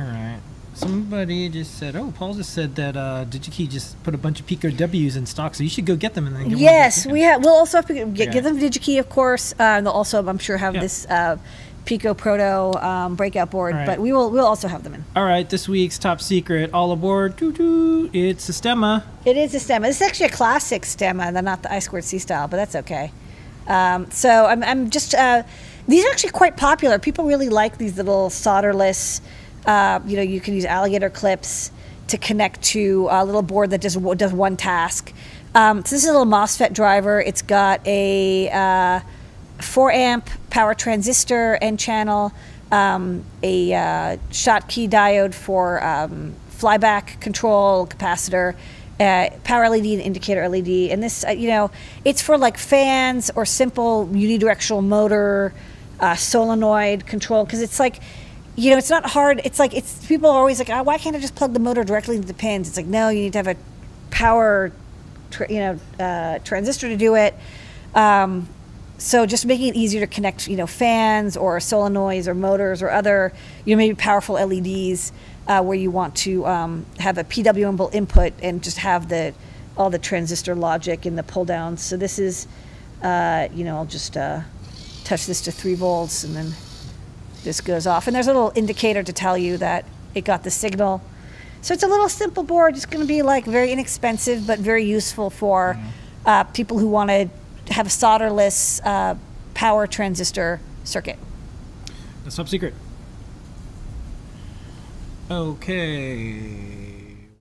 All right. Somebody just said, "Oh, Paul just said that uh, DigiKey just put a bunch of Pico W's in stock, so you should go get them and then get Yes, we have. We'll also have to get, give them DigiKey, of course. Uh, and they'll also, I'm sure, have Yeah. this uh, Pico Proto um, breakout board. Right. But we will. We'll also have them in. All right, this week's top secret, all aboard. Doo doo. It's a stemma. It is a stemma. This is actually a classic stemma, they're not the I squared C style, but that's okay. Um, so I'm, I'm just. Uh, these are actually quite popular. People really like these little solderless. Uh, you know, you can use alligator clips to connect to a little board that does does one task. Um, so this is a little MOSFET driver. It's got a uh, 4 amp power transistor N-channel, um, a uh, Schottky diode for um, flyback control capacitor, uh, power LED and indicator LED. And this, uh, you know, it's for like fans or simple unidirectional motor, uh, solenoid control because it's like. You know, it's not hard. It's like it's people are always like, oh, why can't I just plug the motor directly into the pins? It's like, no, you need to have a power, you know, uh, transistor to do it. Um, so just making it easier to connect, you know, fans or solenoids or motors or other, you know, maybe powerful LEDs uh, where you want to um, have a PWM input and just have the all the transistor logic and the pull downs. So this is, uh, you know, I'll just uh, touch this to three volts and then this goes off. And there's a little indicator to tell you that it got the signal. So it's a little simple board. It's going to be like very inexpensive, but very useful for uh, people who want to have a solderless uh, power transistor circuit. That's top secret. Okay.